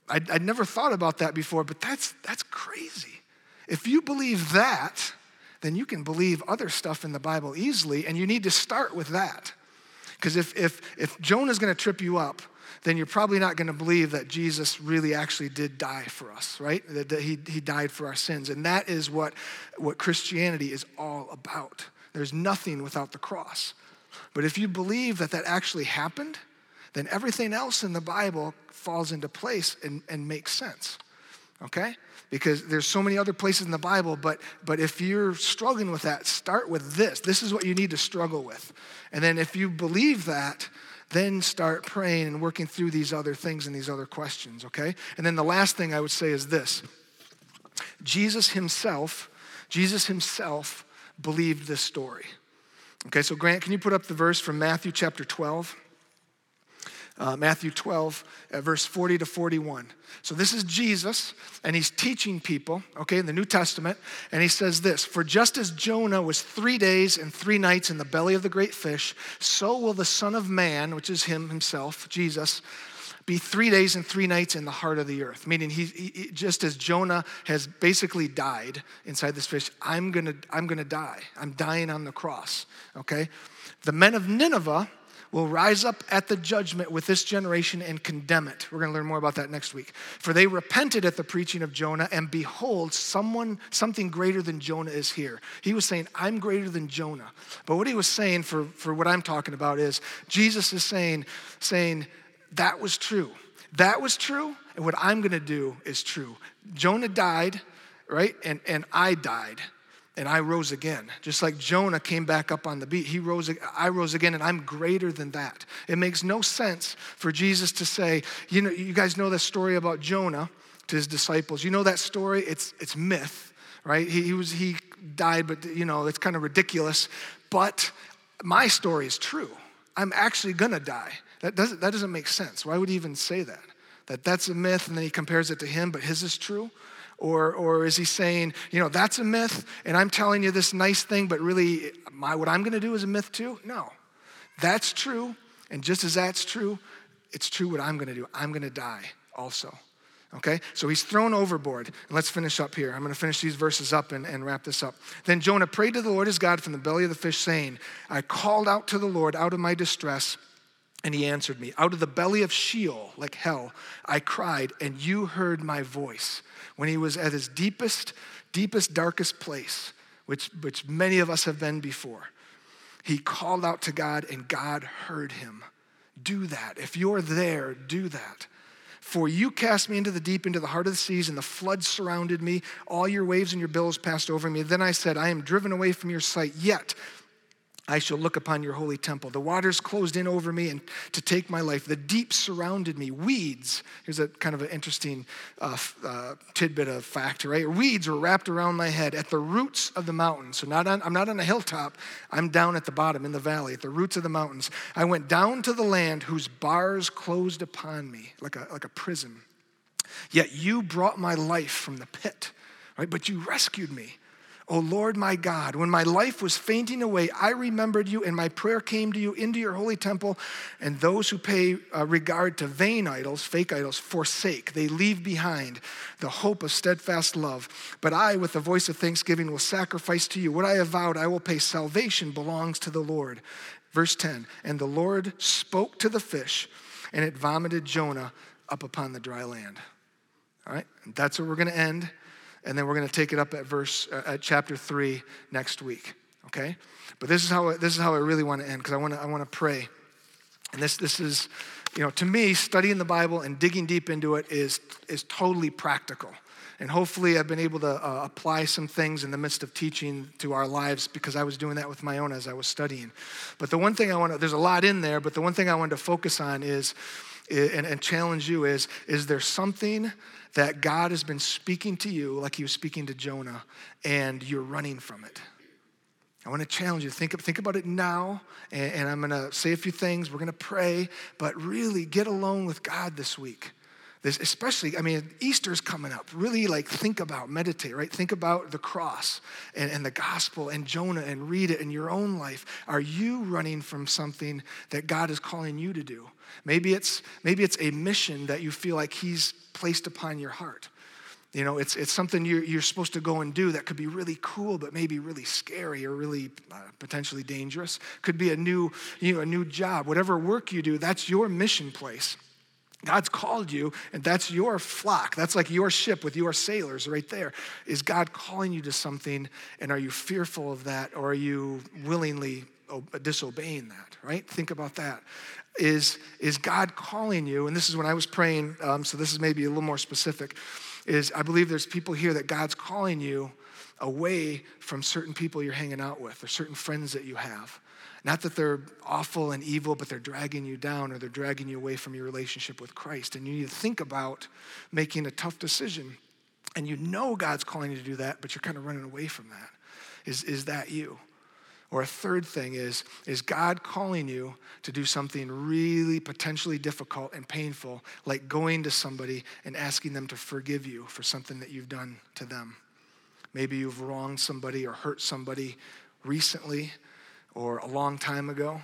I'd, I'd never thought about that before, but that's, that's crazy. If you believe that, then you can believe other stuff in the Bible easily, and you need to start with that. Because if, if, if Jonah's gonna trip you up, then you're probably not going to believe that Jesus really actually did die for us, right? That, that, he, he died for our sins. And that is what, what Christianity is all about. There's nothing without the cross. But if you believe that that actually happened, then everything else in the Bible falls into place and, and makes sense, okay? because there's so many other places in the Bible, but, but if you're struggling with that, start with this. This is what you need to struggle with. And then if you believe that, then start praying and working through these other things and these other questions, okay? And then the last thing I would say is this Jesus himself, Jesus himself believed this story. Okay, so Grant, can you put up the verse from Matthew chapter 12? Uh, Matthew 12, uh, verse 40 to 41. So this is Jesus, and he's teaching people, okay, in the New Testament, and he says this For just as Jonah was three days and three nights in the belly of the great fish, so will the Son of Man, which is him himself, Jesus, be three days and three nights in the heart of the earth. Meaning, he, he, just as Jonah has basically died inside this fish, I'm gonna, I'm gonna die. I'm dying on the cross, okay? The men of Nineveh, will rise up at the judgment with this generation and condemn it. We're going to learn more about that next week. For they repented at the preaching of Jonah, and behold, someone, something greater than Jonah is here. He was saying, I'm greater than Jonah. But what he was saying for, for what I'm talking about is Jesus is saying, saying, that was true. That was true, and what I'm gonna do is true. Jonah died, right? And, and I died and I rose again. Just like Jonah came back up on the beat, he rose, I rose again, and I'm greater than that. It makes no sense for Jesus to say, you know, you guys know the story about Jonah to his disciples. You know that story? It's, it's myth, right? He, he was, he died, but you know, it's kind of ridiculous. But my story is true. I'm actually gonna die. That doesn't, that doesn't make sense. Why would he even say that? That that's a myth, and then he compares it to him, but his is true? Or, or is he saying, you know, that's a myth and I'm telling you this nice thing, but really my, what I'm going to do is a myth too? No. That's true. And just as that's true, it's true what I'm going to do. I'm going to die also. Okay? So he's thrown overboard. And let's finish up here. I'm going to finish these verses up and, and wrap this up. Then Jonah prayed to the Lord his God from the belly of the fish, saying, I called out to the Lord out of my distress. And he answered me, Out of the belly of Sheol, like hell, I cried, and you heard my voice when he was at his deepest, deepest, darkest place, which, which many of us have been before. He called out to God and God heard him. Do that. If you're there, do that. For you cast me into the deep, into the heart of the seas, and the floods surrounded me. All your waves and your billows passed over me. Then I said, I am driven away from your sight, yet I shall look upon your holy temple. The waters closed in over me and to take my life. The deep surrounded me. Weeds, here's a kind of an interesting uh, uh, tidbit of fact, right? Weeds were wrapped around my head at the roots of the mountains. So not on, I'm not on a hilltop, I'm down at the bottom in the valley, at the roots of the mountains. I went down to the land whose bars closed upon me like a, like a prison. Yet you brought my life from the pit, right? But you rescued me. O Lord my God, when my life was fainting away, I remembered you, and my prayer came to you into your holy temple. And those who pay uh, regard to vain idols, fake idols, forsake. They leave behind the hope of steadfast love. But I, with the voice of thanksgiving, will sacrifice to you. What I have vowed, I will pay. Salvation belongs to the Lord. Verse 10 And the Lord spoke to the fish, and it vomited Jonah up upon the dry land. All right, that's where we're going to end and then we're going to take it up at verse uh, at chapter 3 next week okay? But this is how this is how i really want to end because i want to i want to pray. And this this is you know to me studying the bible and digging deep into it is is totally practical. And hopefully i've been able to uh, apply some things in the midst of teaching to our lives because i was doing that with my own as i was studying. But the one thing i want to there's a lot in there but the one thing i wanted to focus on is and, and challenge you is is there something that God has been speaking to you like he was speaking to Jonah and you're running from it? I want to challenge you. Think, think about it now, and, and I'm going to say a few things. We're going to pray, but really get alone with God this week. This, especially, I mean, Easter's coming up. Really, like, think about, meditate, right? Think about the cross and, and the gospel and Jonah and read it in your own life. Are you running from something that God is calling you to do? Maybe it's, maybe it's a mission that you feel like He's placed upon your heart. You know, it's, it's something you're, you're supposed to go and do that could be really cool, but maybe really scary or really uh, potentially dangerous. Could be a new, you know, a new job. Whatever work you do, that's your mission place. God's called you, and that's your flock. That's like your ship with your sailors right there. Is God calling you to something, and are you fearful of that, or are you willingly disobeying that, right? Think about that. Is, is God calling you, and this is when I was praying, um, so this is maybe a little more specific, is I believe there's people here that God's calling you away from certain people you're hanging out with or certain friends that you have. Not that they're awful and evil, but they're dragging you down or they're dragging you away from your relationship with Christ. And you need to think about making a tough decision. And you know God's calling you to do that, but you're kind of running away from that. Is, is that you? Or a third thing is, is God calling you to do something really potentially difficult and painful, like going to somebody and asking them to forgive you for something that you've done to them? Maybe you've wronged somebody or hurt somebody recently or a long time ago.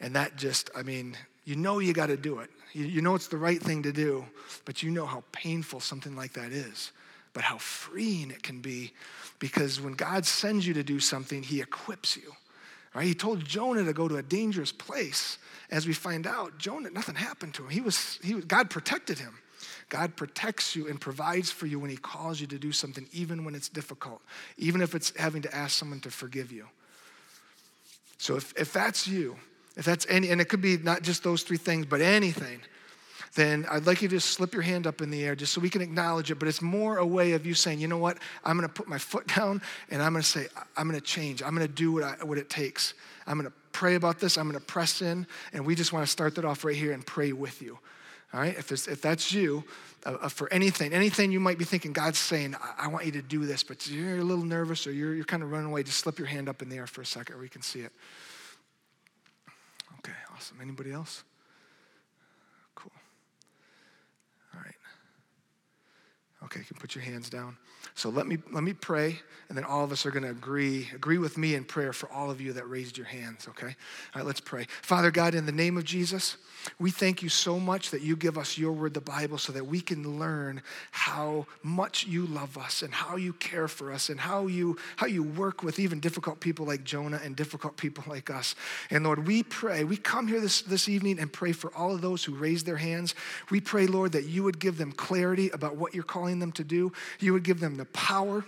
And that just, I mean, you know you got to do it. You, you know it's the right thing to do, but you know how painful something like that is, but how freeing it can be because when God sends you to do something, He equips you. Right? He told Jonah to go to a dangerous place. As we find out, Jonah, nothing happened to him. He was, he God protected him. God protects you and provides for you when He calls you to do something, even when it's difficult, even if it's having to ask someone to forgive you. So if, if that's you, if that's any, and it could be not just those three things, but anything then I'd like you to slip your hand up in the air just so we can acknowledge it. But it's more a way of you saying, you know what? I'm going to put my foot down and I'm going to say, I'm going to change. I'm going to do what, I, what it takes. I'm going to pray about this. I'm going to press in. And we just want to start that off right here and pray with you. All right? If, if that's you, uh, uh, for anything, anything you might be thinking, God's saying, I, I want you to do this, but you're a little nervous or you're, you're kind of running away, just slip your hand up in the air for a second we can see it. Okay, awesome. Anybody else? Cool. All right. Okay, you can put your hands down. So let me let me pray, and then all of us are going to agree agree with me in prayer for all of you that raised your hands. Okay, all right, let's pray. Father God, in the name of Jesus, we thank you so much that you give us your word, the Bible, so that we can learn how much you love us and how you care for us and how you how you work with even difficult people like Jonah and difficult people like us. And Lord, we pray. We come here this this evening and pray for all of those who raised their hands. We pray, Lord, that you would give them clarity about what you're calling them to do. You would give them the power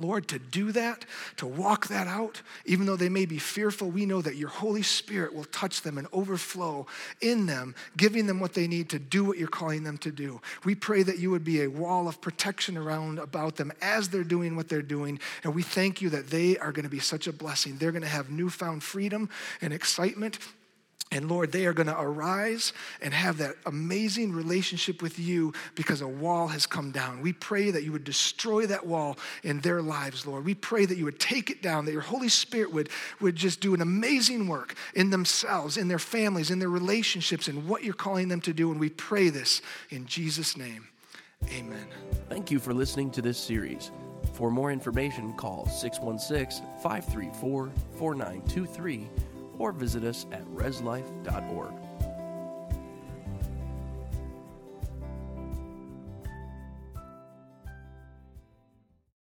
Lord, to do that, to walk that out, even though they may be fearful, we know that your Holy Spirit will touch them and overflow in them, giving them what they need to do what you're calling them to do. We pray that you would be a wall of protection around about them as they're doing what they're doing. And we thank you that they are going to be such a blessing. They're going to have newfound freedom and excitement and Lord, they are going to arise and have that amazing relationship with you because a wall has come down. We pray that you would destroy that wall in their lives, Lord. We pray that you would take it down, that your Holy Spirit would, would just do an amazing work in themselves, in their families, in their relationships, and what you're calling them to do. And we pray this in Jesus' name. Amen. Thank you for listening to this series. For more information, call 616 534 4923 or visit us at reslife.org.